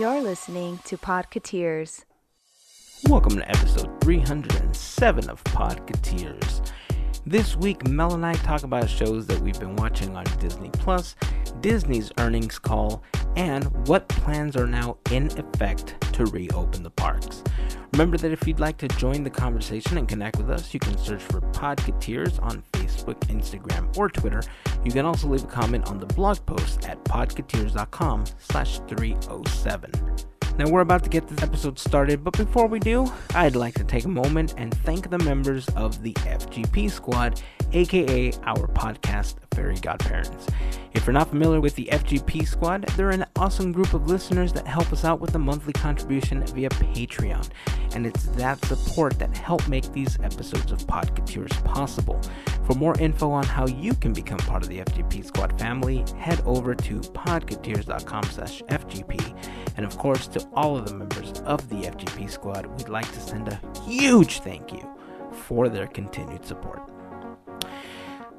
You're listening to Podcateers. Welcome to episode 307 of Podcateers. This week, Mel and I talk about shows that we've been watching on Disney Plus, Disney's earnings call, and what plans are now in effect to reopen the parks. Remember that if you'd like to join the conversation and connect with us, you can search for Podcateers on Facebook, Instagram, or Twitter. You can also leave a comment on the blog post at podcateers.com slash 307. Now, we're about to get this episode started, but before we do, I'd like to take a moment and thank the members of the FGP Squad, aka our podcast Fairy Godparents. If you're not familiar with the FGP Squad, they're an awesome group of listeners that help us out with a monthly contribution via Patreon, and it's that support that help make these episodes of Podcateers possible. For more info on how you can become part of the FGP Squad family, head over to podcateers.com slash FGP. And of course, to all of the members of the FGP Squad, we'd like to send a huge thank you for their continued support.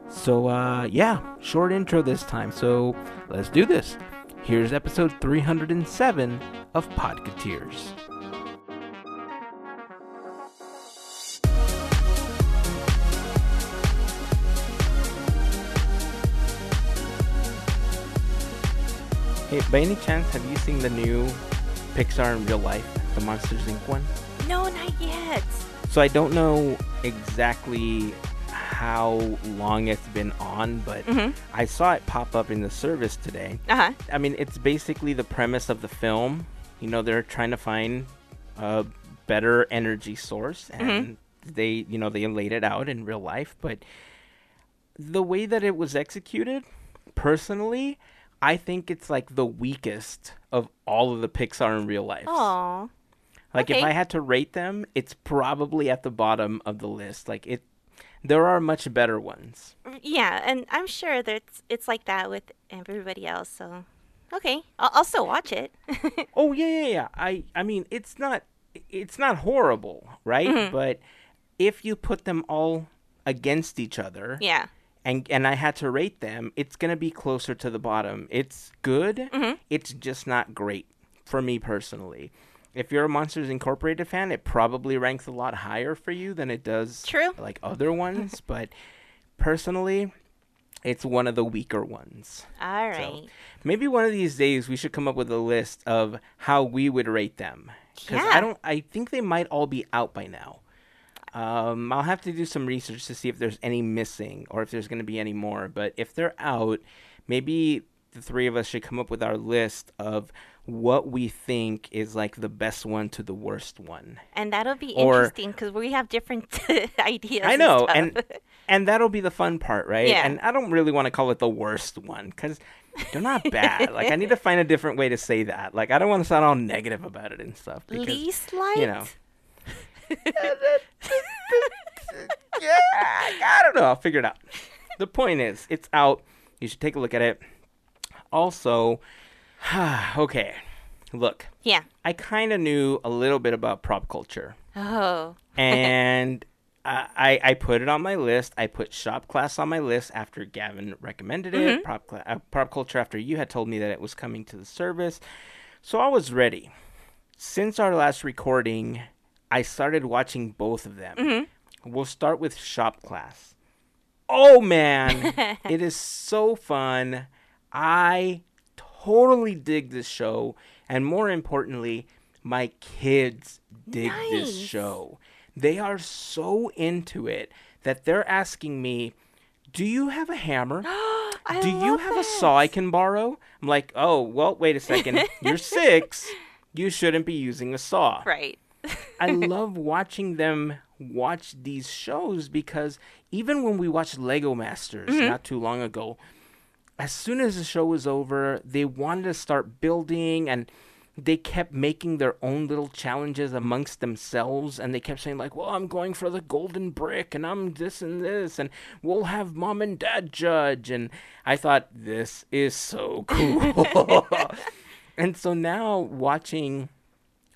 So, uh, yeah, short intro this time. So, let's do this. Here's episode 307 of Podcateers. Hey, by any chance, have you seen the new Pixar in real life, the Monsters Inc. one? No, not yet. So I don't know exactly how long it's been on, but Mhm. I saw it pop up in the service today. Uh huh. I mean, it's basically the premise of the film. You know, they're trying to find a better energy source, and they, you know, they laid it out in real life. But the way that it was executed, personally, I think it's like the weakest of all of the Pixar in real life. Aw. Like if I had to rate them, it's probably at the bottom of the list. Like it there are much better ones. Yeah, and I'm sure that it's, it's like that with everybody else. So, okay, I'll, I'll still watch it. Oh yeah, yeah, yeah. I I mean, it's not it's not horrible, right? Mhm. But if you put them all against each other yeah. and and I had to rate them, it's going to be closer to the bottom. It's good. Mhm. It's just not great for me personally. If you're a Monsters Incorporated fan, it probably ranks a lot higher for you than it does True. like other ones, but personally, it's one of the weaker ones. All right. Maybe one of these days we should come up with a list of how we would rate them. Because Yeah. I don't. I think they might all be out by now. Um, I'll have to do some research to see if there's any missing or if there's going to be any more. But if they're out, maybe the three of us should come up with our list of what we think is like the best one to the worst one. And that'll be Or- interesting because we have different ideas. I know, stuff. and and that'll be the fun part, right? Yeah. And I don't really want to call it the worst one because they're not bad. like I need to find a different way to say that. Like I don't want to sound all negative about it and stuff. Because, least liked. you know. yeah, I don't know. I'll figure it out. The point is, it's out. You should take a look at it. Also, okay, look, Yeah. I kind of knew a little bit about prop culture Oh. and I, I I put it on my list. I put shop class on my list after Gavin recommended it. Prop cla- uh, prop culture after you had told me that it was coming to the service, so I was ready. Since our last recording, I started watching both of them. We'll start with shop class. Oh man, it is so fun. I totally dig this show, and more importantly, my kids dig this show. They are so into it that they're asking me, "Do you have a hammer? Do you have a saw I can borrow?" I'm like, "Oh, well, wait a second. You're 6. You shouldn't be using a saw." Right. I love watching them watch these shows because even when we watched Lego Masters not too long ago, as soon as the show was over, they wanted to start building and they kept making their own little challenges amongst themselves and they kept saying like well i'm going for the golden brick and i'm this and this and we'll have mom and dad judge. And i thought this is so cool. And so now watching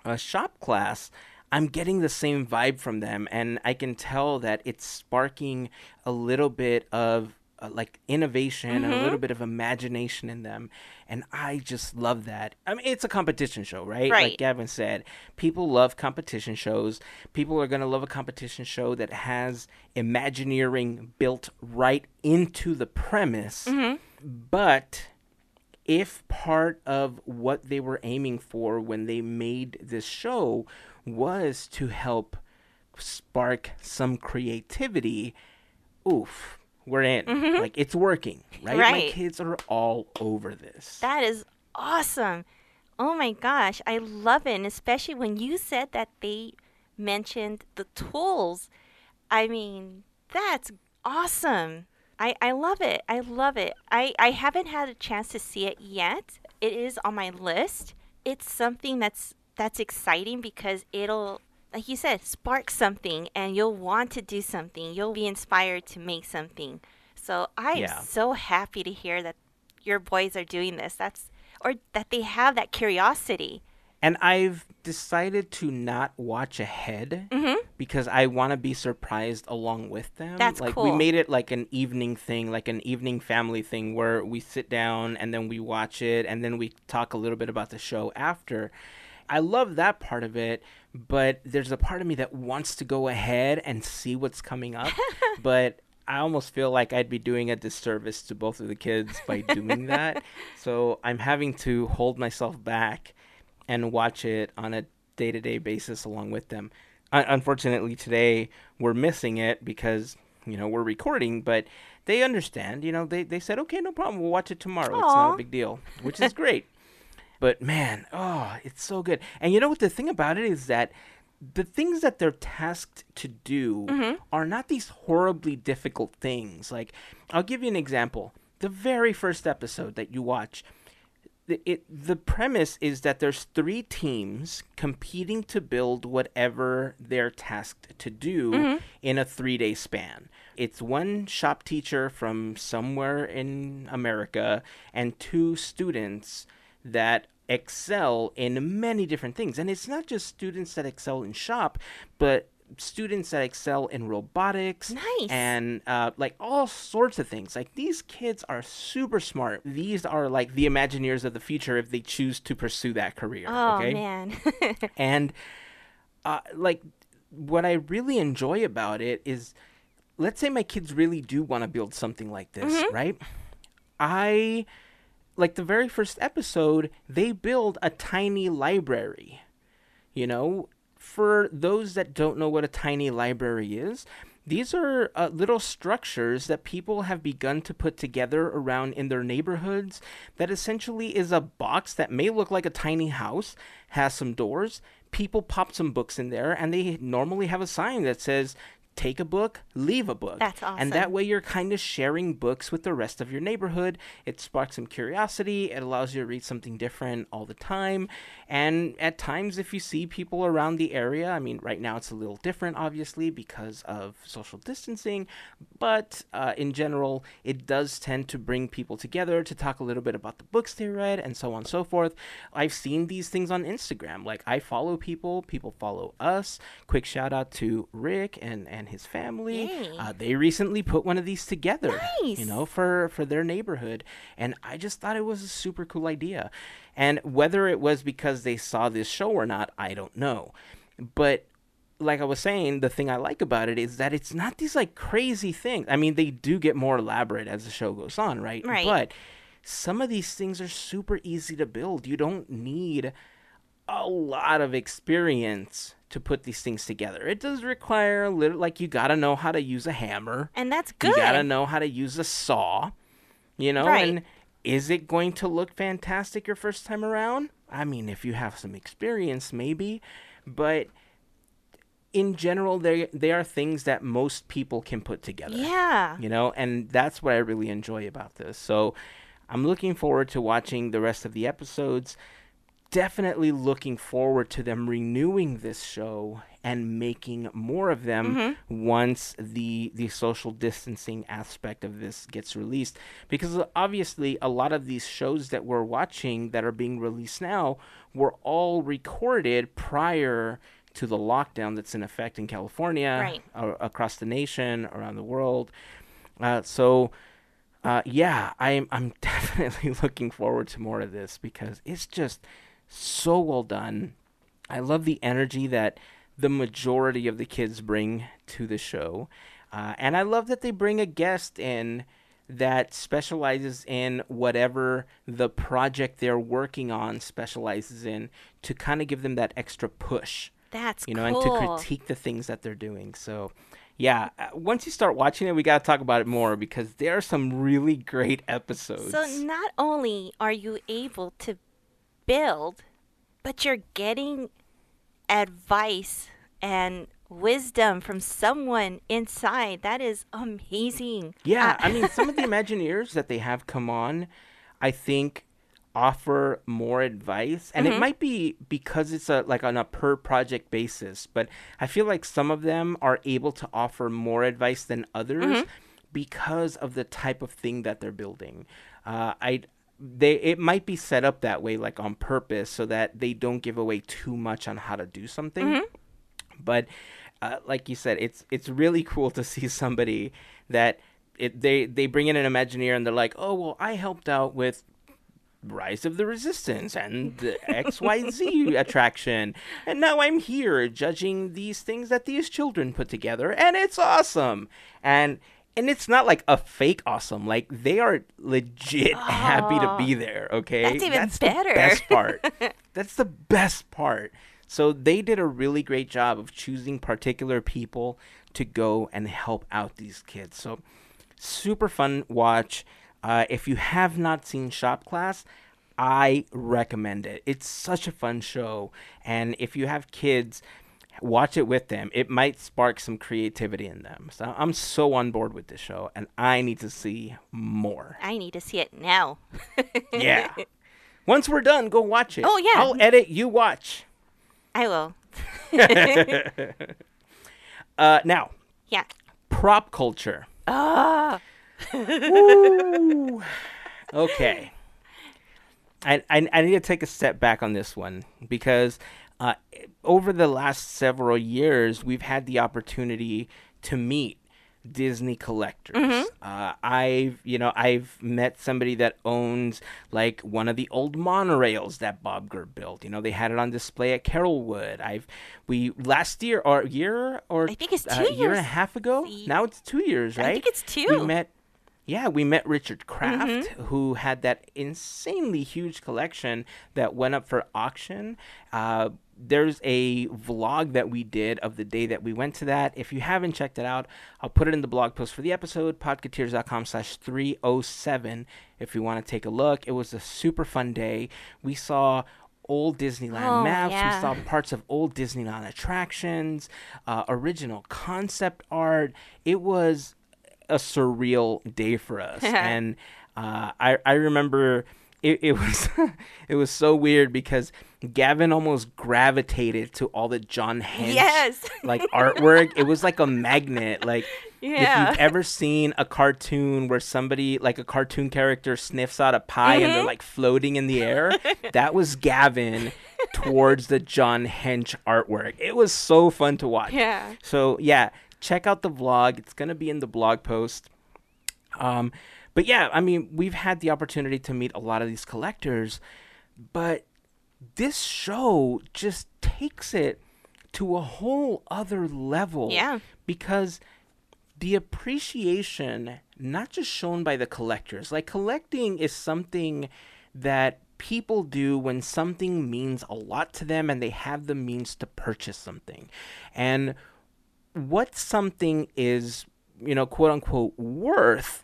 a shop class, I'm getting the same vibe from them, and I can tell that it's sparking a little bit of uh, like innovation and a little bit of imagination in them and i just love that. I mean it's a competition show right, Right. like gavin said people love competition shows. People are going to love a competition show that has imagineering built right into the premise. But if part of what they were aiming for when they made this show was to help spark some creativity, oof, we're in. Mm-hmm. Like it's working, right? My kids are all over this. That is awesome. Oh my gosh, I love it. And especially when you said that they mentioned the tools. I mean, that's awesome. I, I love it. I love it. I, I haven't had a chance to see it yet. It is on my list. It's something that's that's exciting because it'll like you said, spark something and you'll want to do something. You'll be inspired to make something. So I am Yeah. so happy to hear that your boys are doing this. That's or that they have that curiosity. And I've decided to not watch ahead because I want to be surprised along with them. Mm-hmm. That's like we made it like an evening thing, like an evening family thing where we sit down and then we watch it and then we talk a little bit about the show after. I love that part of it, but there's a part of me that wants to go ahead and see what's coming up, but I almost feel like I'd be doing a disservice to both of the kids by doing that. So I'm having to hold myself back and watch it on a day to day basis along with them. Un- unfortunately, today we're missing it because, you know, we're recording, but they understand. You know, they, they said, okay, no problem. We'll watch it tomorrow. It's not a big deal, which is great. But man, oh, it's so good. And you know what the thing about it is that the things that they're tasked to do mm-hmm. are not these horribly difficult things. Like, I'll give you an example. The very first episode that you watch, the, it, the premise is that there's three teams competing to build whatever they're tasked to do mm-hmm. in a three day span. It's one shop teacher from somewhere in America and two students that excel in many different things. And it's not just students that excel in shop, but students that excel in robotics Nice. and uh, like all sorts of things. Like these kids are super smart. These are like the Imagineers of the future if they choose to pursue that career. Oh okay? man. And uh, like what I really enjoy about it is, let's say my kids really do want to build something like this, right? I like the very first episode, they build a tiny library. You know, for those that don't know what a tiny library is, these are uh, little structures that people have begun to put together around in their neighborhoods that essentially is a box that may look like a tiny house, has some doors. People pop some books in there, and they normally have a sign that says, Take a book, leave a book. That's And that way you're kind of sharing books with the rest of your neighborhood. It sparks some curiosity. It allows you to read something different all the time. And at times, if you see people around the area, I mean, right now it's a little different, obviously, because of social distancing. But uh, in general, it does tend to bring people together to talk a little bit about the books they read and so on and so forth. I've seen these things on Instagram. Like, I follow people, people follow us. Quick shout out to Rick and, and his family. Uh, they recently put one of these together, you know, for for their neighborhood, and I just thought it was a super cool idea. And whether it was because they saw this show or not, I don't know. But like I was saying, the thing I like about it is that it's not these like crazy things. I mean, they do get more elaborate as the show goes on, right? Right. But some of these things are super easy to build. You don't need a lot of experience to put these things together. It does require a little, like, you gotta know how to use a hammer. and that's good. You gotta know how to use a saw, you know. Right. And is it going to look fantastic your first time around? I mean, if you have some experience, maybe, but in general, they they are things that most people can put together. Yeah. You know, and that's what I really enjoy about this. So I'm looking forward to watching the rest of the episodes. Definitely looking forward to them renewing this show and making more of them once the the social distancing aspect of this gets released because obviously a lot of these shows that we're watching that are being released now were all recorded prior to the lockdown that's in effect in California Right. a- across the nation, around the world. Uh, so uh, yeah, I'm I'm definitely looking forward to more of this because it's just so well done. I love the energy that the majority of the kids bring to the show, uh, and I love that they bring a guest in that specializes in whatever the project they're working on specializes in to kind of give them that extra push That's you know, cool. and to critique the things that they're doing. So, yeah, uh, once you start watching it, we got to talk about it more because there are some really great episodes. So not only are you able to build, but you're getting advice and wisdom from someone inside. That is amazing. yeah, Uh, I mean, some of the Imagineers that they have come on, I think offer more advice and Mm-hmm. it might be because it's a like on a per project basis but i feel like some of them are able to offer more advice than others Mm-hmm. because of the type of thing that they're building uh, i they it might be set up that way like on purpose so that they don't give away too much on how to do something Mm-hmm. but uh, like you said it's it's really cool to see somebody that it, they they bring in an imagineer and they're like oh well i helped out with rise of the resistance and the xyz attraction and now i'm here judging these things that these children put together and it's awesome and and it's not like a fake awesome like they are legit happy to be there okay That's even the better. best part that's the best part so they did a really great job of choosing particular people to go and help out these kids. So super fun watch. Uh, if you have not seen Shop Class, I recommend it. It's such a fun show, and if you have kids, watch it with them. It might spark some creativity in them. So I'm so on board with this show, and I need to see more. I need to see it now. Yeah. Once we're done, go watch it. Oh, yeah. I'll edit. You watch. I will. Uh, now, Yeah. prop culture. Ah. Woo. Okay. I, I, I need to take a step back on this one because uh, over the last several years, we've had the opportunity to meet Disney collectors. Uh, I've you know I've met somebody that owns like one of the old monorails that Bob Gurr built. You know they had it on display at Carolwood. I've we last year or year or I think it's uh, two year and a half ago. Now it's two years, right? I think it's two. We met yeah, we met Richard Kraft, Mm-hmm. who had that insanely huge collection that went up for auction. Uh, there's a vlog that we did of the day that we went to that. If you haven't checked it out, I'll put it in the blog post for the episode, podcateers.com slash 307, if you want to take a look. It was a super fun day. We saw old Disneyland Oh, maps. yeah. We saw parts of old Disneyland attractions, uh, original concept art. It was a surreal day for us, and uh, I I remember it, it was it was so weird because Gavin almost gravitated to all the John Hench Yes. like artwork. it was like a magnet. Like Yeah. if you've ever seen a cartoon where somebody like a cartoon character sniffs out a pie and Mm-hmm. they're like floating in the air, that was Gavin towards the John Hench artwork. It was so fun to watch. Yeah. So yeah, check out the vlog. It's gonna be in the blog post. Um, but yeah, I mean, we've had the opportunity to meet a lot of these collectors, but this show just takes it to a whole other level. Yeah. Because the appreciation, not just shown by the collectors, like collecting is something that people do when something means a lot to them and they have the means to purchase something. And what something is, you know, quote unquote, worth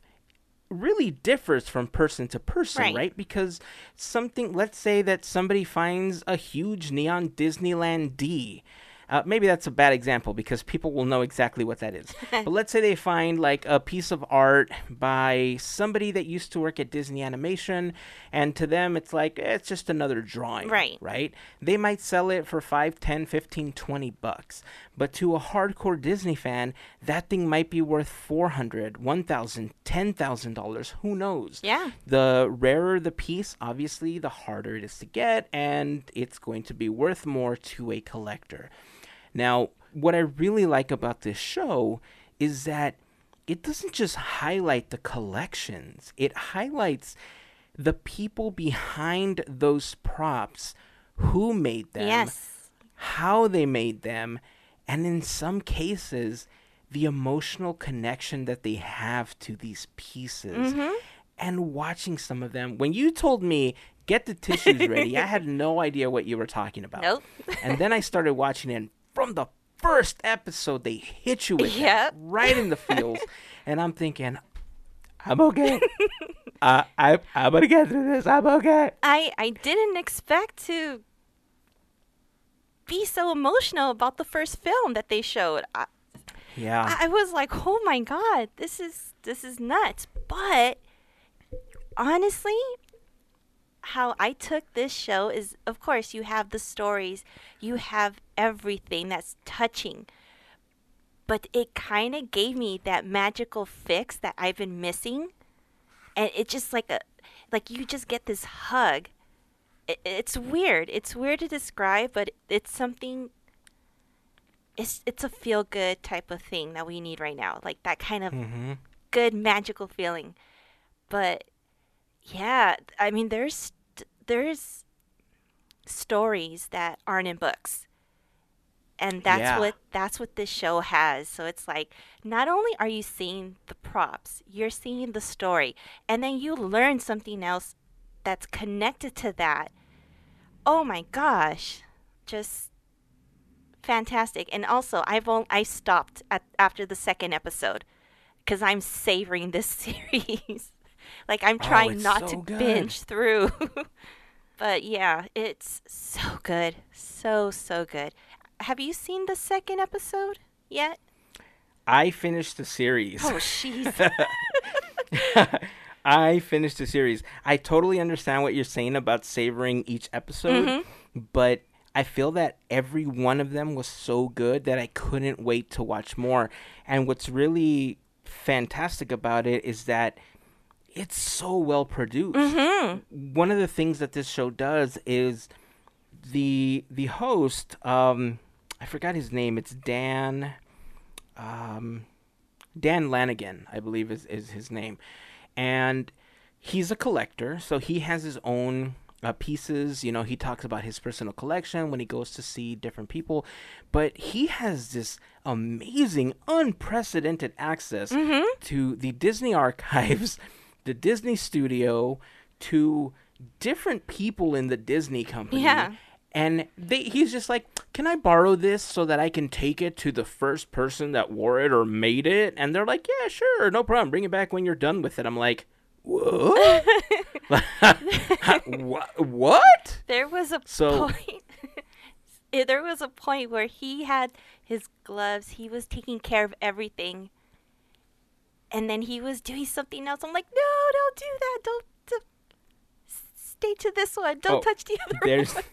really differs from person to person, Right. right? Because something, let's say that somebody finds a huge neon Disneyland D. Uh, maybe that's a bad example because people will know exactly what that is. but let's say they find like a piece of art by somebody that used to work at Disney Animation, and to them it's like eh, it's just another drawing, Right. right? They might sell it for 5, 10, 15, 20 bucks. But to a hardcore Disney fan, that thing might be worth 400, 1000, 10000 dollars, who knows? Yeah. The rarer the piece, obviously, the harder it is to get and it's going to be worth more to a collector. Now, what I really like about this show is that it doesn't just highlight the collections, it highlights the people behind those props, who made them, Yes. how they made them, and in some cases, the emotional connection that they have to these pieces. Mm-hmm. And watching some of them, when you told me, get the tissues ready, I had no idea what you were talking about. Nope. and then I started watching it, and from the first episode, they hit you with it Yep. right in the feels. and I'm thinking, I'm okay. uh, I, I'm going to get through this. I'm okay. I I didn't expect to be so emotional about the first film that they showed. I, Yeah. I was like, "Oh my god, this is this is nuts." But honestly, how I took this show is of course you have the stories, you have everything that's touching. But it kind of gave me that magical fix that I've been missing. And it just like a like you just get this hug. It, it's weird. It's weird to describe, but it's something it's it's a feel good type of thing that we need right now. Like that kind of mm-hmm. good magical feeling. But yeah, I mean there's there's stories that aren't in books. And that's Yeah. what that's what this show has. So it's like not only are you seeing the props, you're seeing the story, and then you learn something else that's connected to that. Oh my gosh. Just fantastic. And also, I've only, I stopped at after the second episode because I'm savoring this series. like I'm Oh, trying it's not so to good. binge through. but yeah, it's so good, so so good. Have you seen the second episode yet? I finished the series. Oh, jeez. I finished the series. I totally understand what you're saying about savoring each episode, Mm-hmm. but I feel that every one of them was so good that I couldn't wait to watch more. And what's really fantastic about it is that it's so well produced. Mm-hmm. One of the things that this show does is the the host, um, I forgot his name. It's Dan. Um, Dan Lanigan, I believe is, is his name. And he's a collector, so he has his own uh, pieces. You know, he talks about his personal collection when he goes to see different people. But he has this amazing, unprecedented access to the Disney archives, the Disney studio, to different people in the Disney company. Yeah. And they, he's just like, can I borrow this so that I can take it to the first person that wore it or made it? And they're like, yeah, sure, no problem. Bring it back when you're done with it. I'm like, what? what? There was a So- point. there was a point where he had his gloves. He was taking care of everything, and then he was doing something else. I'm like, no, don't do that. Don't, don't stay to this one. Don't Oh, touch the other There's one.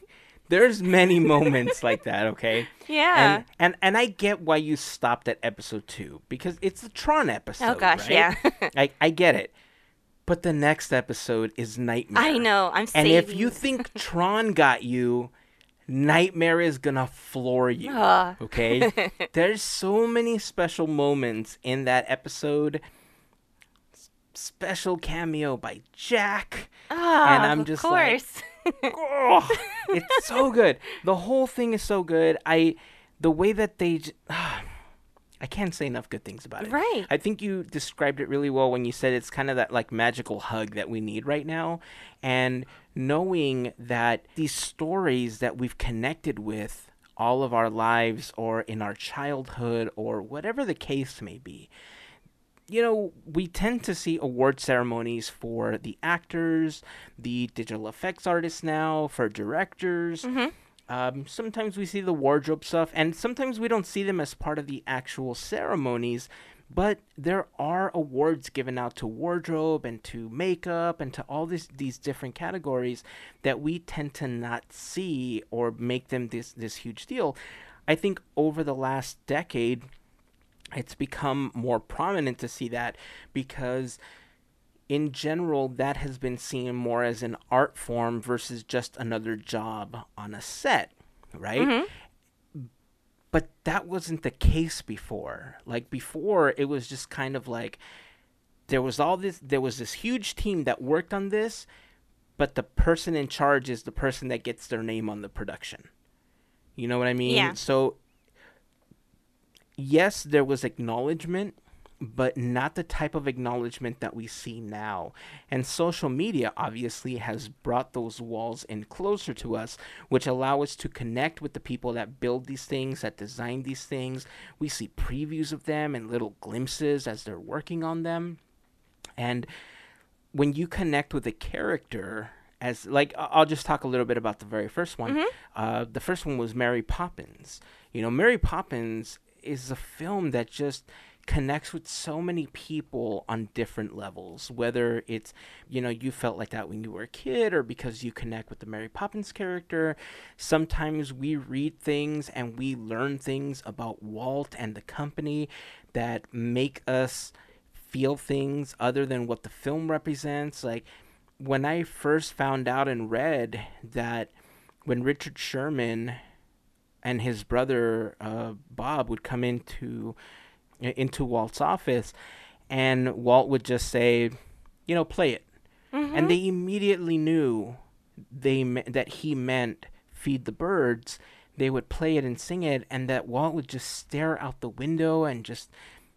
There's many moments like that, okay? Yeah. And, and and I get why you stopped at episode two because it's the Tron episode. oh gosh, right? yeah. I I get it, but the next episode is Nightmare. I know. I'm And saving. if you think Tron got you, Nightmare is gonna floor you. Ugh. Okay? There's so many special moments in that episode. S- Special cameo by Jack. Ah, and I'm of just like, course. Oh, it's so good. The whole thing is so good. I the way that they j- I can't say enough good things about it. Right. I think you described it really well when you said it's kind of that like magical hug that we need right now and knowing that these stories that we've connected with all of our lives or in our childhood or whatever the case may be you know, we tend to see award ceremonies for the actors, the digital effects artists now, for directors. Um, sometimes we see the wardrobe stuff, and sometimes we don't see them as part of the actual ceremonies. But there are awards given out to wardrobe and to makeup and to all this, these different categories that we tend to not see or make them this, this huge deal. I think over the last decade, it's become more prominent to see that because in general that has been seen more as an art form versus just another job on a set right mm-hmm. but that wasn't the case before. Like before, it was just kind of like there was all this. There was this huge team that worked on this, but the person in charge is the person that gets their name on the production. You know what I mean? Yeah. So yes, there was acknowledgement, but not the type of acknowledgement that we see now. And social media obviously has brought those walls in closer to us, which allow us to connect with the people that build these things, that design these things. We see previews of them and little glimpses as they're working on them. And when you connect with a character, as like I'll just talk a little bit about the very first one. Uh, the first one was Mary Poppins. You know, Mary Poppins is a film that just connects with so many people on different levels whether it's you know you felt like that when you were a kid or because you connect with the Mary Poppins character. Sometimes we read things and we learn things about Walt and the company that make us feel things other than what the film represents. Like when I first found out and read that when Richard Sherman and his brother uh, Bob would come into into Walt's office, and Walt would just say, "You know, play it," and they immediately knew they me- that he meant feed the birds. They would play it and sing it, and that Walt would just stare out the window and just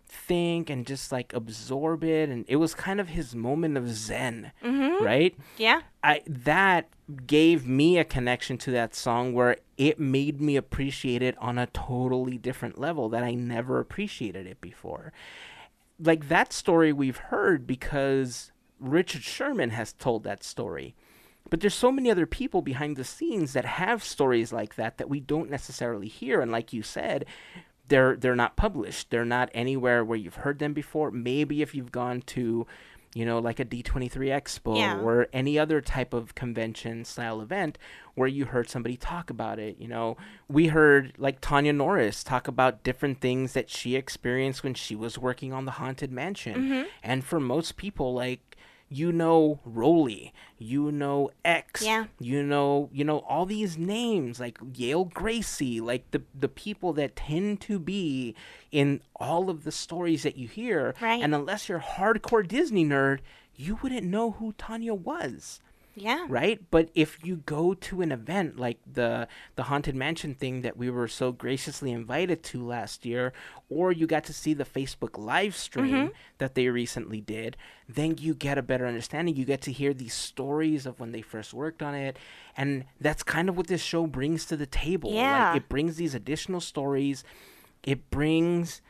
think and just like absorb it and it was kind of his moment of zen mm-hmm. right Yeah. I that gave me a connection to that song where it made me appreciate it on a totally different level that I never appreciated it before. Like that story we've heard because Richard Sherman has told that story. But there's so many other people behind the scenes that have stories like that that we don't necessarily hear and like you said, they're they're not published. They're not anywhere where you've heard them before. Maybe if you've gone to you know, like a D23 Expo Yeah. or any other type of convention style event where you heard somebody talk about it. You know, we heard like Tanya Norris talk about different things that she experienced when she was working on the Haunted Mansion. Mm-hmm. And for most people, like, you know Rolly, you know X, Yeah. you know, you know all these names like Yale Gracie, like the the people that tend to be in all of the stories that you hear. Right. And unless you're a hardcore Disney nerd, you wouldn't know who Tanya was Yeah. right? But if you go to an event like the the haunted mansion thing that we were so graciously invited to last year or you got to see the facebook live stream mm-hmm. that they recently did then you get a better understanding. You get to hear these stories of when they first worked on it. And that's kind of what this show brings to the table. Yeah. like it brings these additional stories. It brings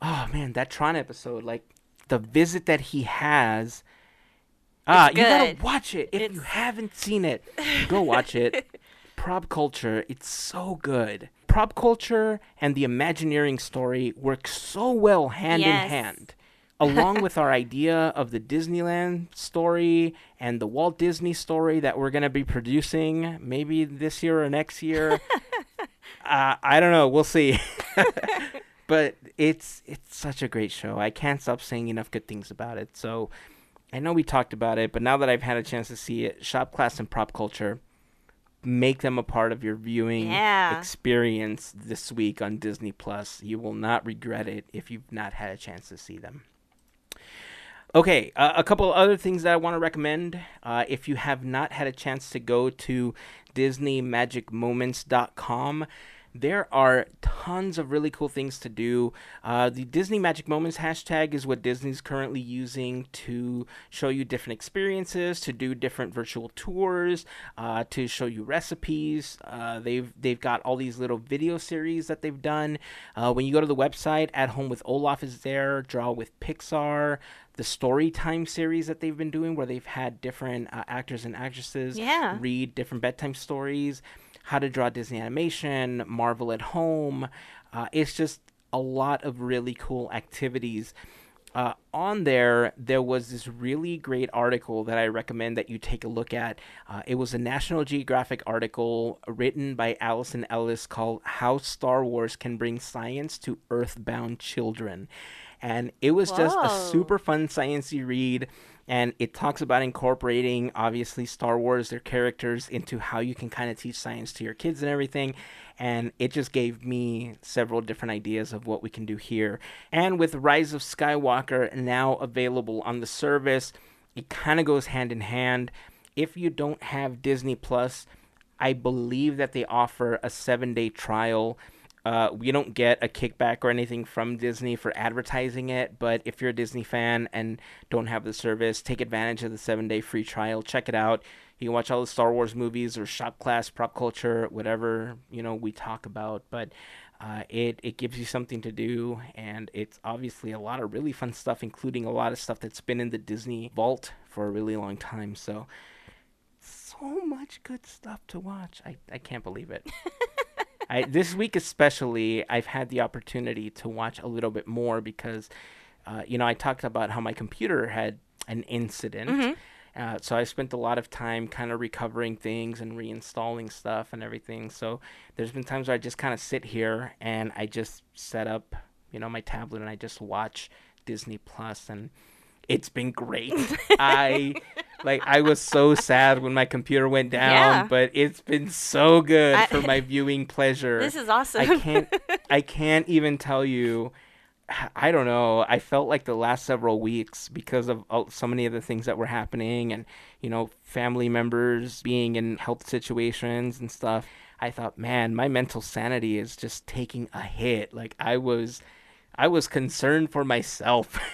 oh man that tron episode like the visit that he has Ah, you gotta watch it. If you haven't seen it, go watch it. Prop culture, it's so good. Prop culture and the Imagineering story work so well hand Yes. in hand. Along with our idea of the Disneyland story and the Walt Disney story that we're going to be producing maybe this year or next year. uh, I don't know. We'll see. but it's it's such a great show. I can't stop saying enough good things about it. So I know we talked about it, but now that I've had a chance to see it, Shop Class and Prop Culture, make them a part of your viewing Yeah. experience this week on Disney Plus. You will not regret it if you've not had a chance to see them. Okay, uh, a couple other things that I want to recommend. Uh, if you have not had a chance to go to DisneyMagicMoments.com, there are tons of really cool things to do. Uh, the Disney Magic Moments hashtag is what Disney's currently using to show you different experiences, to do different virtual tours, uh, to show you recipes. Uh, they've they've got all these little video series that they've done. Uh, when you go to the website, At Home with Olaf is there. Draw with Pixar. The story time series that they've been doing, where they've had different uh, actors and actresses Yeah. read different bedtime stories, how to draw Disney animation, Marvel at home. Uh, it's just a lot of really cool activities. Uh, on there, there was this really great article that I recommend that you take a look at. Uh, it was a National Geographic article written by Allison Ellis called How Star Wars Can Bring Science to Earthbound Children. And it was just a super fun sciencey read. And it talks about incorporating obviously Star Wars, their characters, into how you can kind of teach science to your kids and everything. And it just gave me several different ideas of what we can do here. And with Rise of Skywalker now available on the service, it kind of goes hand in hand. If you don't have Disney Plus, I believe that they offer a seven day trial uh, we don't get a kickback or anything from Disney for advertising it, but if you're a Disney fan and don't have the service, take advantage of the seven day free trial. Check it out. You can watch all the Star Wars movies or shop class, prop culture, whatever you know we talk about. But uh, it it gives you something to do, and it's obviously a lot of really fun stuff, including a lot of stuff that's been in the Disney vault for a really long time. So so much good stuff to watch. I, I can't believe it. I, this week especially, I've had the opportunity to watch a little bit more because, uh, you know, I talked about how my computer had an incident. Mm-hmm. Uh, so I spent a lot of time kind of recovering things and reinstalling stuff and everything. So there's been times where I just kind of sit here and I just set up, you know, my tablet and I just watch Disney Plus and it's been great. I like I was so sad when my computer went down, Yeah. but it's been so good I- for my viewing pleasure. This is awesome. I can't I can't even tell you I don't know. I felt like the last several weeks because of uh, so many of the things that were happening and you know family members being in health situations and stuff. I thought, man, my mental sanity is just taking a hit. Like I was I was concerned for myself.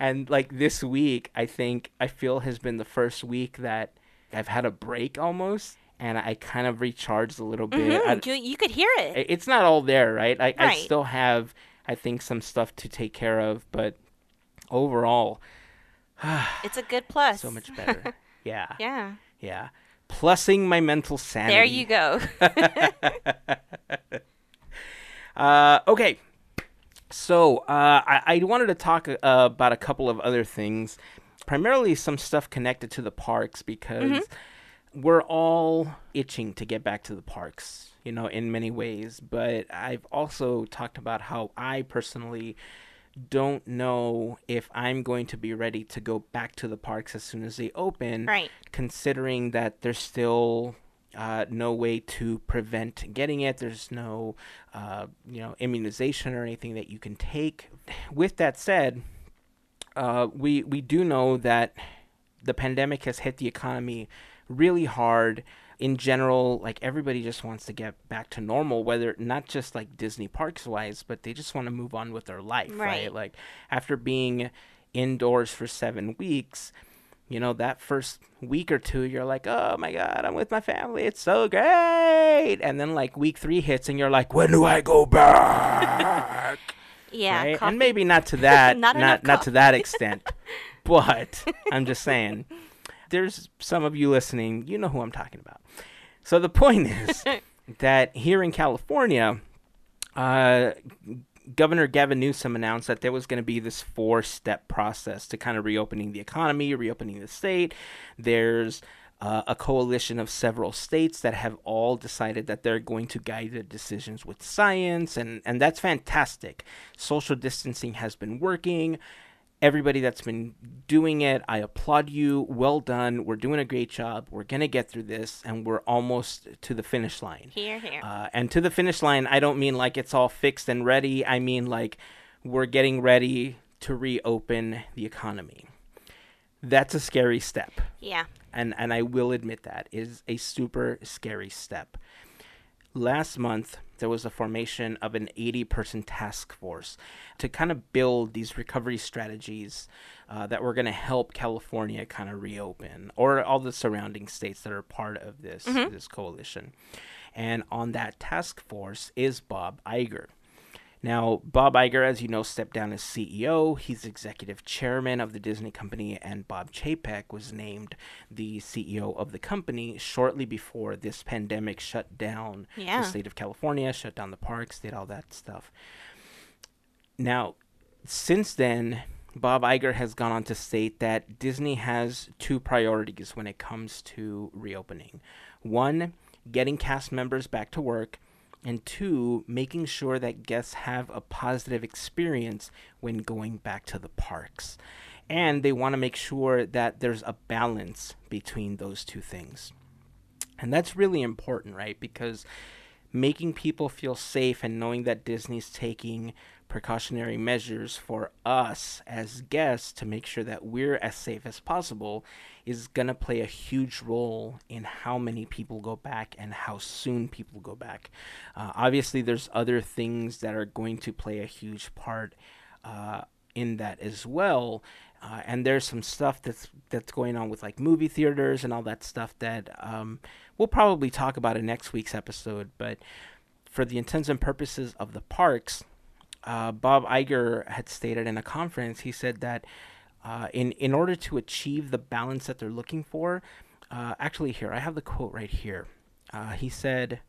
And like this week, I think I feel has been the first week that I've had a break almost and I kind of recharged a little bit. I- Mhm, you, could hear it. It's not all there, right? I, I still have, I think, some stuff to take care of, but overall, It's a good plus. so much better. yeah, Yeah. yeah. Plussing my mental sanity. There you go. Uh, okay. So uh, I, I wanted to talk uh, about a couple of other things, primarily some stuff connected to the parks because we're all itching to get back to the parks, you know, in many ways. But I've also talked about how I personally don't know if I'm going to be ready to go back to the parks as soon as they open right. considering that there's still uh, no way to prevent getting it. There's no, uh, you know, immunization or anything that you can take. With that said, uh, we we do know that the pandemic has hit the economy really hard. In general, like everybody just wants to get back to normal, whether not just like Disney parks wise, but they just want to move on with their life, right? Right. Like after being indoors for seven weeks, you know, that first week or two, you're like, oh my God, I'm with my family. It's so great. And then like week three hits and you're like, when do I go back? Yeah. right? And maybe not to that, Not not, not, to that extent. but I'm just saying, there's some of you listening, you know who I'm talking about. So the point is that here in California, uh, Governor Gavin Newsom announced that there was going to be this four step process to kind of reopening the economy, reopening the state. There's uh, a coalition of several states that have all decided that they're going to guide their decisions with science, and, and that's fantastic. Social distancing has been working. Everybody that's been doing it, I applaud you. Well done. We're doing a great job. We're going to get through this, and we're almost to the finish line. Hear, hear. Uh, and to the finish line, I don't mean like it's all fixed and ready. I mean like we're getting ready to reopen the economy. That's a scary step. yeah. And, and I will admit that is a super scary step. Last month, there was a formation of an 80 person task force to kind of build these recovery strategies uh, that were going to help California kind of reopen or all the surrounding states that are part of this, this coalition. And on that task force is Bob Iger. Now, Bob Iger, as you know, stepped down as CEO. He's executive chairman of the Disney company, and Bob Chapek was named the CEO of the company shortly before this pandemic shut down Yeah. the state of California, shut down the parks, did all that stuff. Now, since then, Bob Iger has gone on to state that Disney has two priorities when it comes to reopening. One, getting cast members back to work, and two, making sure that guests have a positive experience when going back to the parks. and they want to make sure that there's a balance between those two things. And that's really important, right? Because making people feel safe and knowing that Disney's taking precautionary measures for us as guests to make sure that we're as safe as possible is going to play a huge role in how many people go back and how soon people go back. Uh, obviously, there's other things that are going to play a huge part uh, in that as well. Uh, and there's some stuff that's that's going on with like movie theaters and all that stuff that um, we'll probably talk about in next week's episode. But for the intents and purposes of the parks, uh, Bob Iger had stated in a conference, he said that uh, in in order to achieve the balance that they're looking for, uh, actually here I have the quote right here. Uh, he said.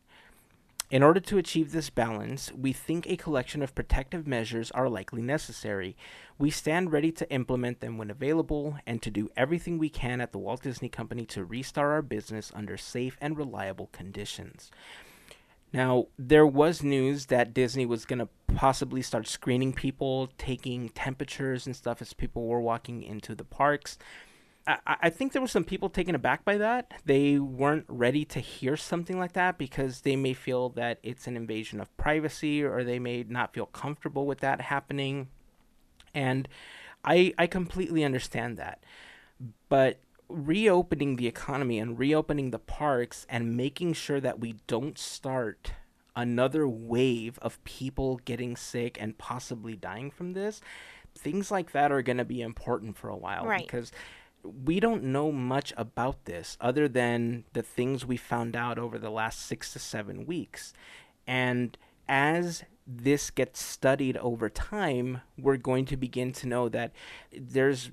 In order to achieve this balance, we think a collection of protective measures are likely necessary. We stand ready to implement them when available and to do everything we can at the Walt Disney Company to restart our business under safe and reliable conditions. Now, there was news that Disney was going to possibly start screening people, taking temperatures and stuff as people were walking into the parks. I, I think there were some people taken aback by that. They weren't ready to hear something like that because they may feel that it's an invasion of privacy or they may not feel comfortable with that happening. And I, I completely understand that. But reopening the economy and reopening the parks and making sure that we don't start another wave of people getting sick and possibly dying from this, things like that are going to be important for a while Right. because we don't know much about this other than the things we found out over the last 6 to 7 weeks. And as this gets studied over time, we're going to begin to know that there's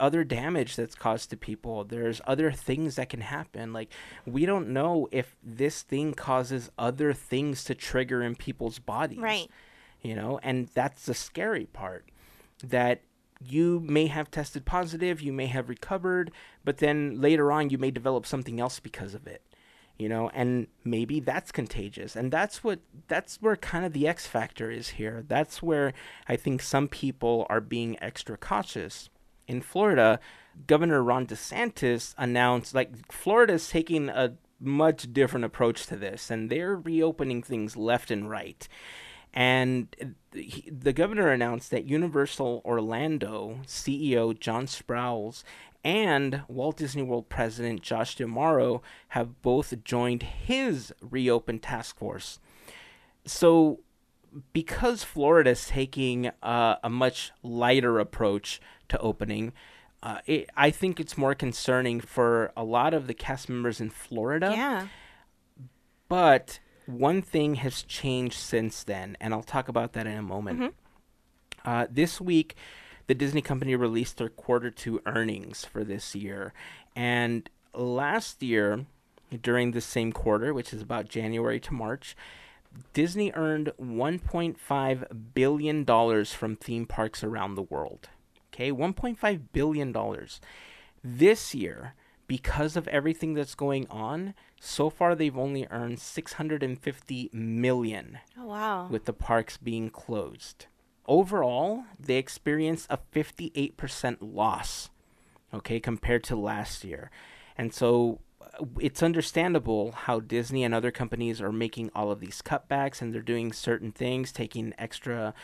other damage that's caused to people. There's other things that can happen. Like we don't know if this thing causes other things to trigger in people's bodies. Right. You know, and that's the scary part. That you may have tested positive, you may have recovered, but then later on you may develop something else because of it. You know, and maybe that's contagious. And that's what that's where kind of the X factor is here. That's where I think some people are being extra cautious in Florida, Governor Ron DeSantis announced like Florida's taking a much different approach to this, and they're reopening things left and right. And he, the governor announced that Universal Orlando CEO John Sprouls and Walt Disney World President Josh D'Amaro have both joined his reopen task force. So, because Florida is taking a much lighter approach to opening, uh, it, I think it's more concerning for a lot of the cast members in Florida. Yeah. But one thing has changed since then, and I'll talk about that in a moment. Uh, this week, the Disney company released their quarter two earnings for this year. And last year, during the same quarter, which is about January to March, Disney earned $1.5 billion from theme parks around the world. Okay, $1.5 billion. This year, because of everything that's going on, so far they've only earned 650 million Oh wow. with the parks being closed. Overall, they experienced a 58% loss, okay, compared to last year. And so uh, it's understandable how Disney and other companies are making all of these cutbacks and they're doing certain things, taking extra.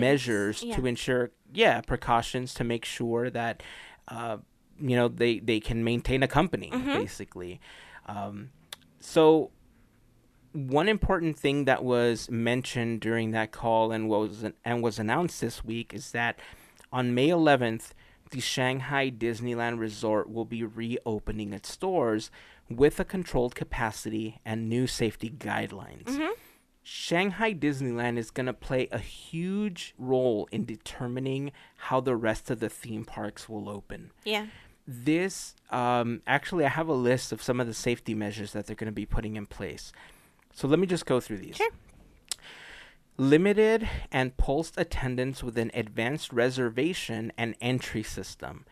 Measures Yeah. to ensure, yeah, precautions to make sure that, uh, you know, they, they can maintain a company, Mm-hmm. basically. Um, so one important thing that was mentioned during that call and was and was announced this week is that on May 11th, the Shanghai Disneyland Resort will be reopening its doors with a controlled capacity and new safety guidelines. Shanghai Disneyland is going to play a huge role in determining how the rest of the theme parks will open Yeah. this um, actually i have a list of some of the safety measures that they're going to be putting in place so let me just go through these Sure. limited and pulsed attendance with an advanced reservation and entry system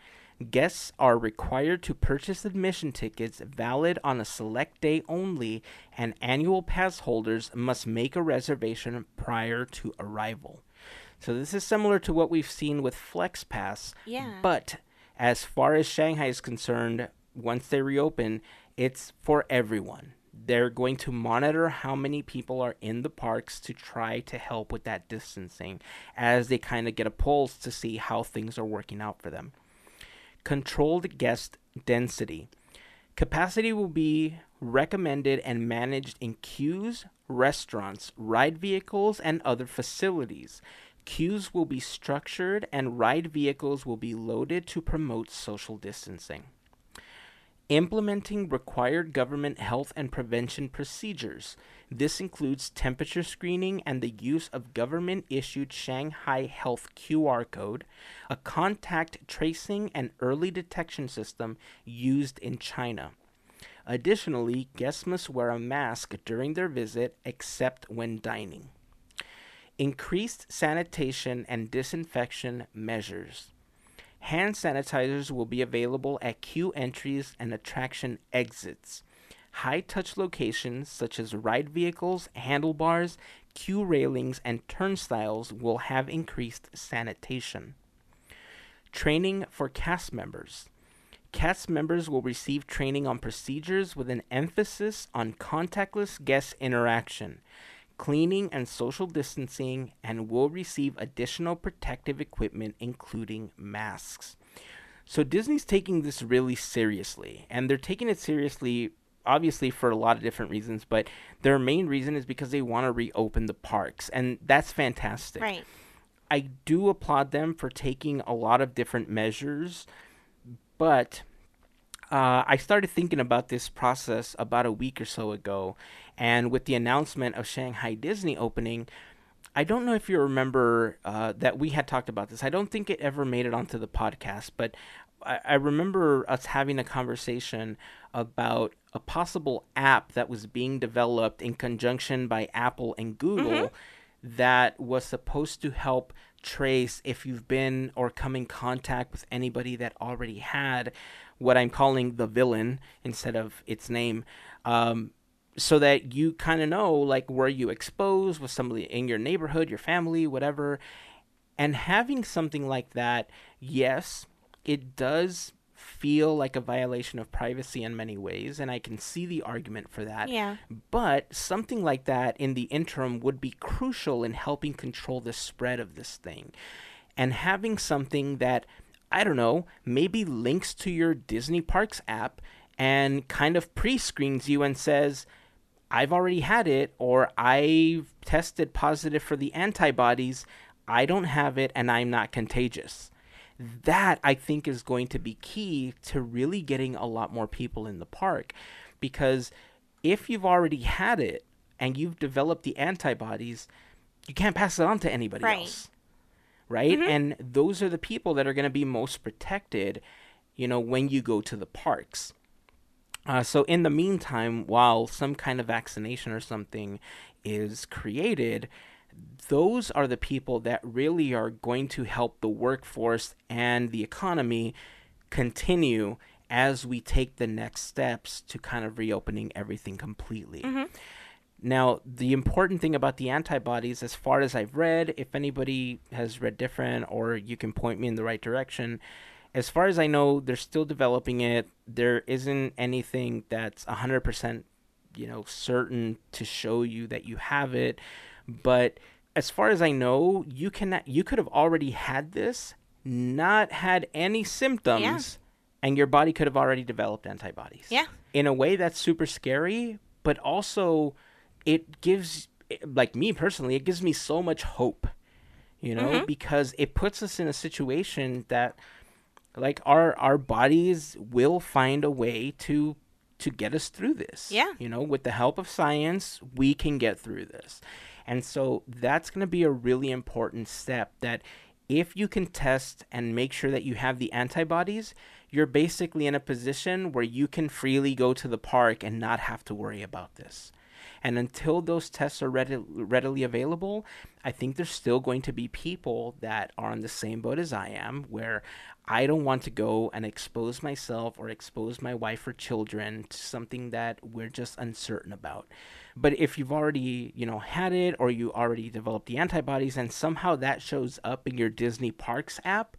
guests are required to purchase admission tickets valid on a select day only and annual pass holders must make a reservation prior to arrival So this is similar to what we've seen with FlexPass. Yeah. But as far as Shanghai is concerned, once they reopen, it's for everyone. They're going to monitor how many people are in the parks to try to help with that distancing as they kind of get a pulse to see how things are working out for them. Controlled guest density. Capacity will be recommended and managed in queues, restaurants, ride vehicles, and other facilities. Queues will be structured and ride vehicles will be loaded to promote social distancing. Implementing required government health and prevention procedures. This includes temperature screening and the use of government issued Shanghai Health QR code, a contact tracing and early detection system used in China. Additionally, guests must wear a mask during their visit except when dining. Increased sanitation and disinfection measures. Hand sanitizers will be available at queue entries and attraction exits. High touch locations such as ride vehicles, handlebars, queue railings, and turnstiles will have increased sanitation. Training for cast members. Cast members will receive training on procedures with an emphasis on contactless guest interaction, cleaning, and social distancing, and will receive additional protective equipment, including masks. So, Disney's taking this really seriously, and they're taking it seriously obviously for a lot of different reasons, but their main reason is because they want to reopen the parks, and that's fantastic. Right. I do applaud them for taking a lot of different measures, but uh, I started thinking about this process about a week or so ago, and with the announcement of Shanghai Disney opening, I don't know if you remember uh, that we had talked about this. I don't think it ever made it onto the podcast, but I, I remember us having a conversation about a possible app that was being developed in conjunction by Apple and Google Mm-hmm. that was supposed to help trace if you've been or come in contact with anybody that already had what I'm calling the villain instead of its name. Um, so that you kind of know like were you exposed with somebody in your neighborhood, your family, whatever. And having something like that, yes, it does feel like a violation of privacy in many ways, and I can see the argument for that. Yeah. But something like that in the interim would be crucial in helping control the spread of this thing. And having something that, I don't know, maybe links to your Disney Parks app and kind of pre screens you and says, I've already had it, or I've tested positive for the antibodies. I don't have it, and I'm not contagious. That I think is going to be key to really getting a lot more people in the park. Because if you've already had it and you've developed the antibodies, you can't pass it on to anybody Right. else. Right? Mm-hmm. And those are the people that are going to be most protected, you know, when you go to the parks. Uh, so, in the meantime, while some kind of vaccination or something is created, those are the people that really are going to help the workforce and the economy continue as we take the next steps to kind of reopening everything completely. Now, the important thing about the antibodies, as far as I've read, if anybody has read different or you can point me in the right direction, as far as I know, they're still developing it. There isn't anything that's 100%, you know, certain to show you that you have it. But as far as I know, you can you could have already had this, not had any symptoms, and your body could have already developed antibodies Yeah. in a way that's super scary, but also it gives, like me personally, it gives me so much hope, you know, mm-hmm. because it puts us in a situation that, like, our our bodies will find a way to to get us through this. Yeah. you know, with the help of science, we can get through this, and so that's going to be a really important step that. If you can test and make sure that you have the antibodies, you're basically in a position where you can freely go to the park and not have to worry about this. And until those tests are readi- readily available, I think there's still going to be people that are on the same boat as I am, where I don't want to go and expose myself or expose my wife or children to something that we're just uncertain about. But if you've already, you know, had it or you already developed the antibodies and somehow that shows up in your Disney Parks app,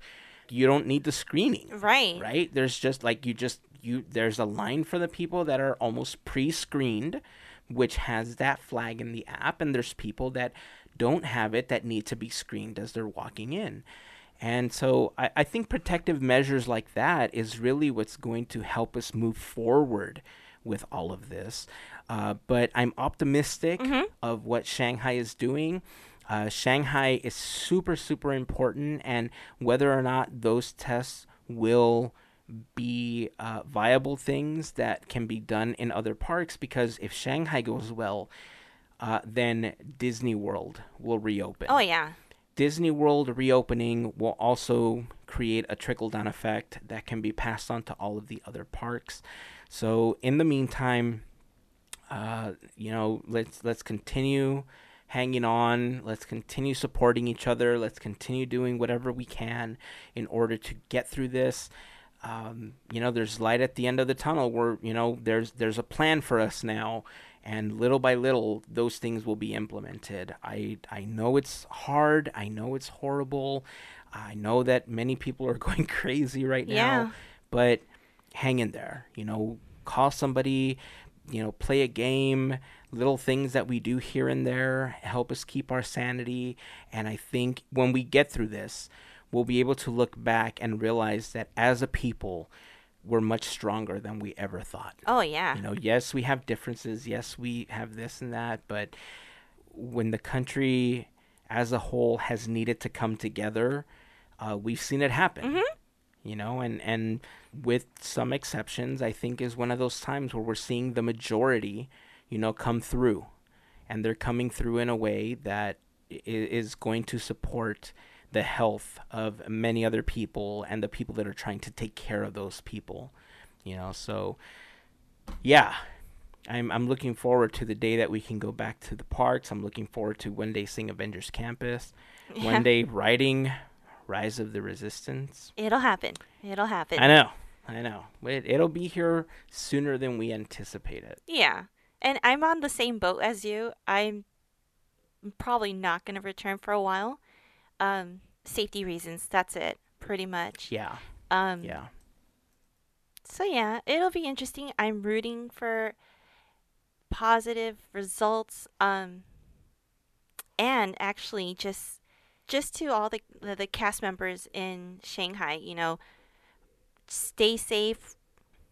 you don't need the screening. Right. Right? There's just like you just you there's a line for the people that are almost pre-screened which has that flag in the app and there's people that don't have it that need to be screened as they're walking in. And so I, I think protective measures like that is really what's going to help us move forward with all of this. Uh, but I'm optimistic Mhm. of what Shanghai is doing. Uh, Shanghai is super, super important, and whether or not those tests will be uh, viable things that can be done in other parks, because if Shanghai goes well, uh, then Disney World will reopen. Oh yeah. Disney World reopening will also create a trickle down effect that can be passed on to all of the other parks. So in the meantime, uh, you know, let's let's continue hanging on. Let's continue supporting each other. Let's continue doing whatever we can in order to get through this. Um, you know, there's light at the end of the tunnel. Where you know there's there's a plan for us now, and little by little, those things will be implemented. I I know it's hard. I know it's horrible. I know that many people are going crazy right now Yeah. but hang in there. You know, call somebody, you know, play a game, little things that we do here and there help us keep our sanity. And I think when we get through this, we'll be able to look back and realize that as a people, we're much stronger than we ever thought. Oh yeah. You know, yes, we have differences. Yes, we have this and that. But when the country as a whole has needed to come together, uh, we've seen it happen. Mhm. You know, and, and with some exceptions, I think is one of those times where we're seeing the majority, you know, come through. And they're coming through in a way that is going to support the health of many other people and the people that are trying to take care of those people. You know, so yeah, I'm I'm looking forward to the day that we can go back to the parks. I'm looking forward to one day seeing Avengers Campus, Yeah. one day riding Rise of the Resistance. It'll happen. It'll happen. I know, I know. It, it'll be here sooner than we anticipate it. Yeah. And I'm on the same boat as you. I'm probably not going to return for a while. Um, safety reasons. That's it, pretty much. Yeah, Um, yeah, So yeah, it'll be interesting. I'm rooting for positive results. Um, and actually, just just to all the the, the cast members in Shanghai, you know, stay safe.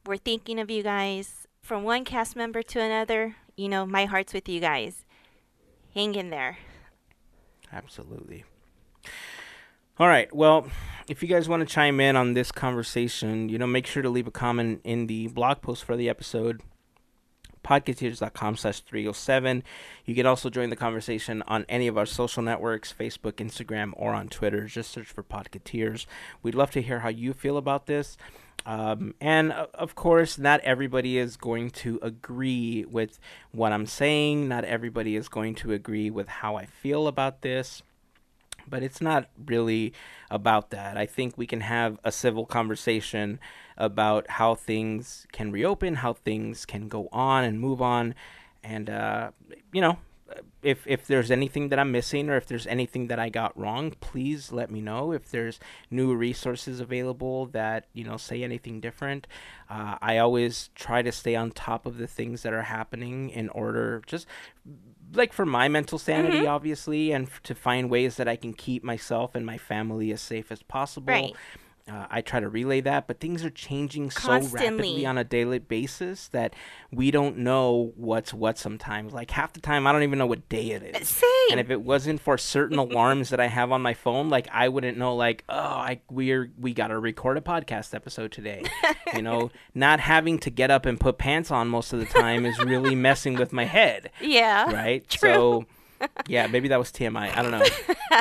We're thinking of you guys. From one cast member to another, you know, my heart's with you guys. Hang in there. absolutely. All right. Well, if you guys want to chime in on this conversation, you know, make sure to leave a comment in the blog post for the episode. podcateers.com slash 307 you can also join the conversation on any of our social networks facebook instagram or on twitter just search for podcateers we'd love to hear how you feel about this um, and uh, of course not everybody is going to agree with what i'm saying not everybody is going to agree with how i feel about this but it's not really about that. I think we can have a civil conversation about how things can reopen, how things can go on and move on, and uh, you know, if if there's anything that I'm missing or if there's anything that I got wrong, please let me know. If there's new resources available that you know say anything different, uh, I always try to stay on top of the things that are happening in order just like for my mental sanity Mhm. obviously and f- to find ways that i can keep myself and my family as safe as possible Right. Uh, i try to relay that but things are changing so rapidly on a daily basis that we don't know what's what sometimes like half the time i don't even know what day it is Same. and if it wasn't for certain alarms that I have on my phone, like I wouldn't know, like, oh, I we're we got to record a podcast episode today. you know, not having to get up and put pants on most of the time is really messing with my head, yeah. right? True. So, yeah, maybe that was TMI. I don't know,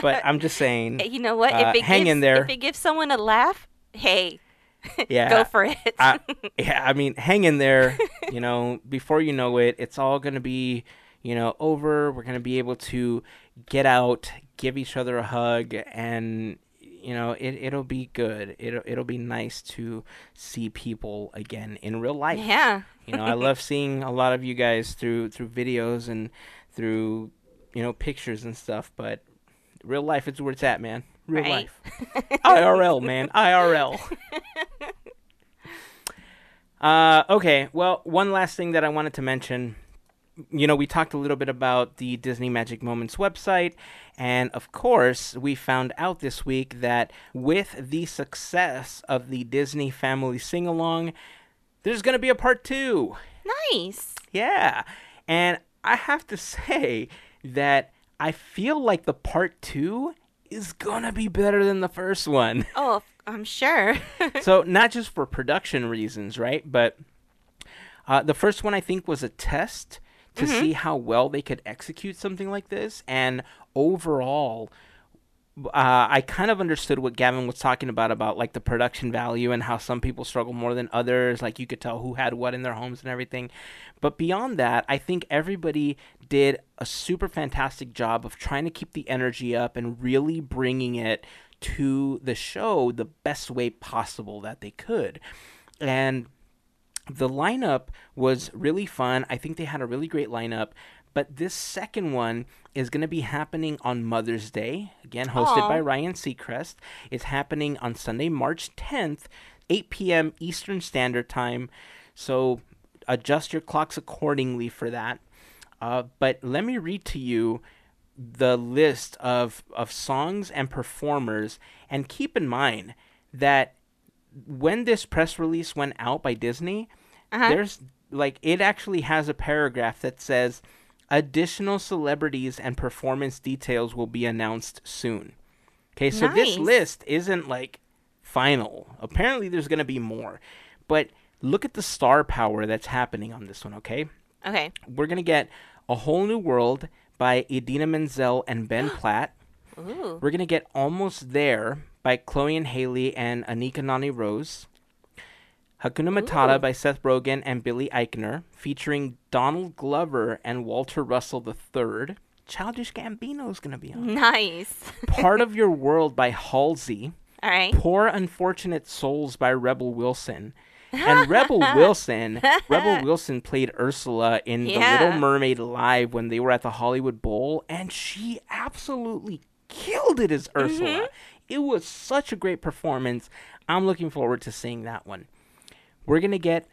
but I'm just saying. You know what? Uh, if it hang gives, in there. If it gives someone a laugh, hey, Yeah. Go for it. I, yeah, I mean, hang in there. You know, before you know it, it's all gonna be, you know, over. We're gonna be able to get out, give each other a hug, and you know, it it'll be good. It'll it'll be nice to see people again in real life. yeah. You know, I love seeing a lot of you guys through through videos and through you know pictures and stuff, but real life is where it's at, man. Real Right. life. IRL, man. IRL. Uh, okay, well, one last thing that I wanted to mention. You know, we talked a little bit about the Disney Magic Moments website, and of course, we found out this week that with the success of the Disney Family Sing Along, there's going to be a part two. Nice. Yeah. And I have to say that I feel like the part two is to be better than the first one. Oh, I'm sure. so, not just for production reasons, right? But uh, the first one I think was a test to see how well they could execute something like this. And overall, uh, I kind of understood what Gavin was talking about about like the production value and how some people struggle more than others. Like you could tell who had what in their homes and everything. But beyond that, I think everybody did a super fantastic job of trying to keep the energy up and really bringing it to the show the best way possible that they could. And the lineup was really fun. I think they had a really great lineup. But this second one is going to be happening on Mother's Day, again hosted Aw. by Ryan Seacrest. It's happening on Sunday, March 10th, 8 p.m. Eastern Standard Time. So adjust your clocks accordingly for that. Uh, but let me read to you the list of, of songs and performers. And keep in mind that when this press release went out by Disney, Uh-huh. there's like it actually has a paragraph that says additional celebrities and performance details will be announced soon. Okay, so this list isn't like final. Apparently there's going to be more. But look at the star power that's happening on this one, okay? Okay. We're going to get A Whole New World by Idina Menzel and Ben Platt. Ooh. We're gonna get Almost There by Chloe and Halle and Anika Noni Rose. Hakuna Matata Ooh. by Seth Rogen and Billy Eichner, featuring Donald Glover and Walter Russell III. Childish Gambino is gonna be on. Nice. Part of Your World by Halsey. All right. Poor Unfortunate Souls by Rebel Wilson. And Rebel Wilson, Rebel Wilson played Ursula in The Little Mermaid live when they were at the Hollywood Bowl, and she absolutely killed it as Ursula. Mm-hmm. It was such a great performance. I'm looking forward to seeing that one. We're gonna get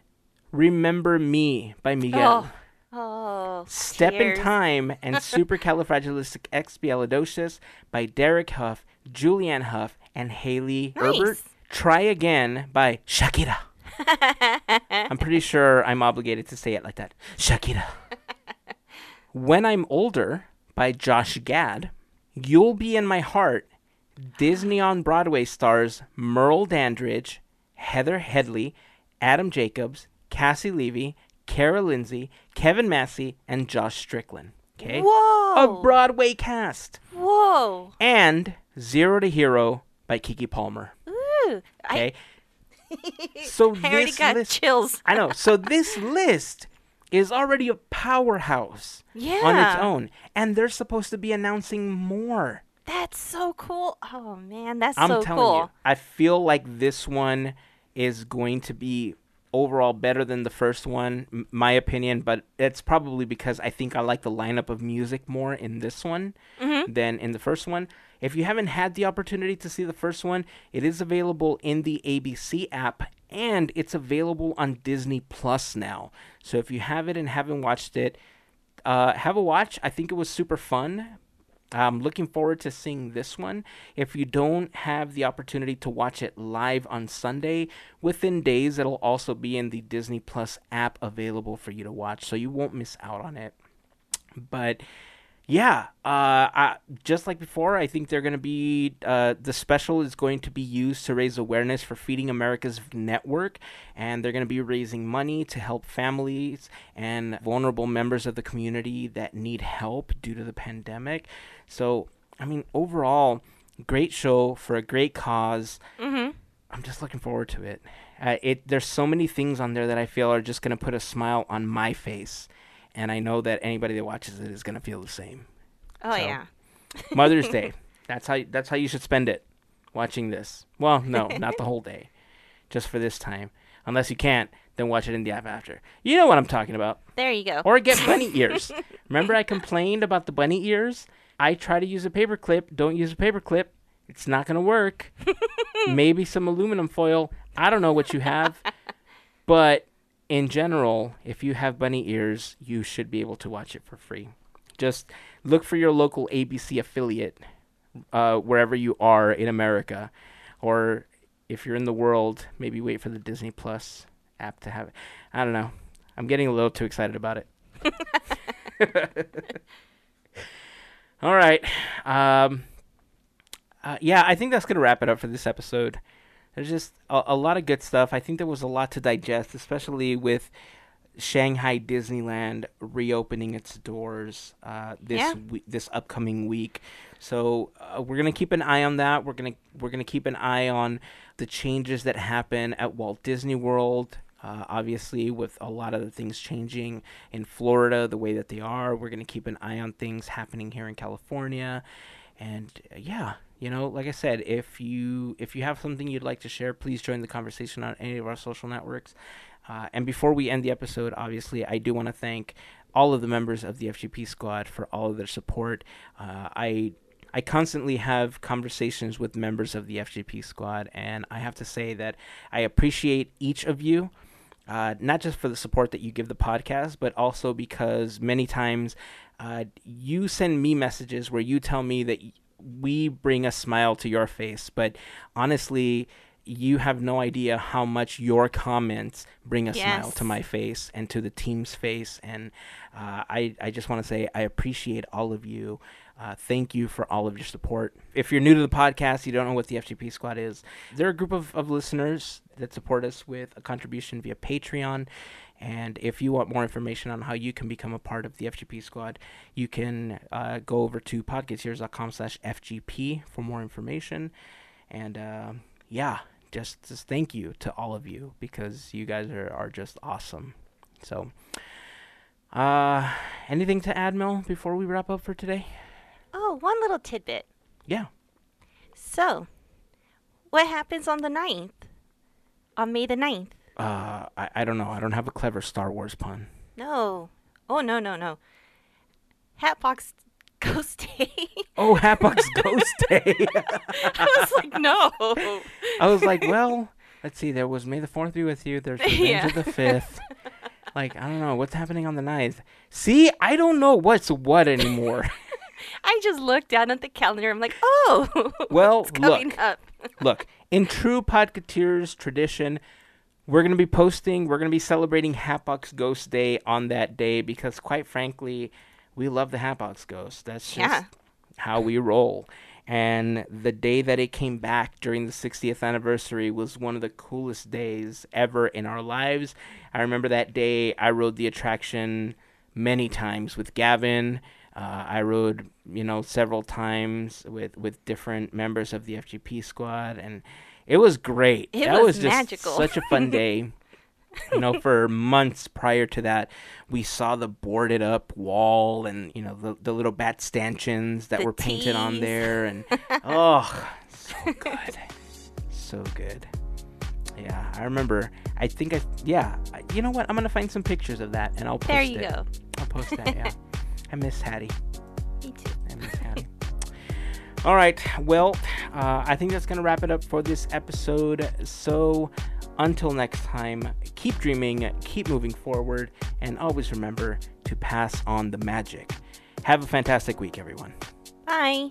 Remember Me by Miguel. Oh. Oh. Step tears. in Time and Supercalifragilisticexpialidocious by Derek Hough, Julianne Hough, and Haley Nice. Erbert. Try Again by Shakira. I'm pretty sure I'm obligated to say it like that. Shakira. when I'm Older by Josh Gad. You'll Be in My Heart. Disney on Broadway stars Merle Dandridge, Heather Headley, Adam Jacobs, Caissie Levy, Kara Lindsay, Kevin Massey, and Josh Strickland. Okay? Whoa. A Broadway cast. Whoa. And Zero to Hero by Keke Palmer. Ooh. Okay? so I, I already got list, chills. I know. So this list is already a powerhouse Yeah. on its own, and they're supposed to be announcing more. That's so cool. Oh man, that's so cool. I'm so telling cool. you, I feel like this one is going to be overall better than the first one, m- my opinion. But it's probably because I think I like the lineup of music more in this one Mm-hmm. than in the first one. If you haven't had the opportunity to see the first one, it is available in the ABC app and it's available on Disney Plus now. So if you have it and haven't watched it, uh, have a watch. I think it was super fun. I'm looking forward to seeing this one. If you don't have the opportunity to watch it live on Sunday, within days it'll also be in the Disney Plus app available for you to watch, so you won't miss out on it. But yeah, uh, I, just like before, I think they're going to be uh, the special is going to be used to raise awareness for Feeding America's network, and they're going to be raising money to help families and vulnerable members of the community that need help due to the pandemic. So, I mean, overall, great show for a great cause. Mm-hmm. I'm just looking forward to it. Uh, it there's so many things on there that I feel are just gonna put a smile on my face, and I know that anybody that watches it is gonna feel the same. Oh So, yeah. Mother's Day. That's how that's how you should spend it. Watching this. Well, no, not the whole day. Just for this time. Unless you can't, then watch it in the app after. You know what I'm talking about. There you go. Or get bunny ears. Remember I complained about the bunny ears? I try to use a paper clip. Don't use a paper clip. It's not going to work. Maybe some aluminum foil. I don't know what you have. But in general, if you have bunny ears, you should be able to watch it for free. Just look for your local ABC affiliate uh, wherever you are in America. Or if you're in the world, maybe wait for the Disney Plus app to have it. I don't know. I'm getting a little too excited about it. All right. Um, uh, yeah, I think that's going to wrap it up for this episode. There's just a, a lot of good stuff. I think there was a lot to digest, especially with Shanghai Disneyland reopening its doors uh, this Yeah. we- this upcoming week. So uh, we're gonna keep an eye on that. We're gonna we're gonna keep an eye on the changes that happen at Walt Disney World. Uh, obviously, with a lot of the things changing in Florida the way that they are, we're gonna keep an eye on things happening here in California. And uh, yeah, you know, like I said, if you if you have something you'd like to share, please join the conversation on any of our social networks. Uh, and before we end the episode, obviously, I do want to thank all of the members of the FGP squad for all of their support. Uh, I I constantly have conversations with members of the FGP squad, and I have to say that I appreciate each of you. Uh, not just for the support that you give the podcast, but also because many times uh, you send me messages where you tell me that we bring a smile to your face. But honestly, you have no idea how much your comments bring a smile to my face and to the team's face. And uh, I, I just want to say I appreciate all of you. Uh, thank you for all of your support. If you're new to the podcast, you don't know what the FGP Squad is, they're a group of, of listeners that support us with a contribution via Patreon. And if you want more information on how you can become a part of the FGP Squad, you can uh, go over to podcateers.com slash FGP for more information. And uh, yeah, just, just thank you to all of you because you guys are, are just awesome. So, uh, anything to add, Mel, before we wrap up for today? Oh, one little tidbit. Yeah. So, what happens on the 9th? On May the 9th? Uh, I, I don't know. I don't have a clever Star Wars pun. No. Oh, no, no, no. Hatbox Ghost Day. Oh, Hatbox Ghost Day. I was like, no. I was like, well, let's see. There was May the Fourth be with you. There's Revenge Yeah. of the Fifth. Like, I don't know what's happening on the 9th. See, I don't know what's what anymore. I just looked down at the calendar. I'm like, oh, Well, it's coming look. up. Look, in true Podcateers tradition, we're going to be posting, we're going to be celebrating Hatbox Ghost Day on that day because, quite frankly, we love the Hatbox Ghost. That's just Yeah. how we roll. And the day that it came back during the 60th anniversary was one of the coolest days ever in our lives. I remember that day I rode the attraction many times with Gavin. Uh, I rode, you know, several times with, with different members of the FGP squad, and it was great. It that was was, just magical. such a fun day. you know, for months prior to that, we saw the boarded up wall and you know the the little bat stanchions that The were painted on there, and oh, so good, so good. Yeah, I remember. I think I yeah. You know what? I'm gonna find some pictures of that and I'll post There it. you go. I'll post that. Yeah, I miss Hattie. Me too. I miss Hattie. All right. Well, uh, I think that's going to wrap it up for this episode. So, until next time, keep dreaming, keep moving forward, and always remember to pass on the magic. Have a fantastic week, everyone. Bye.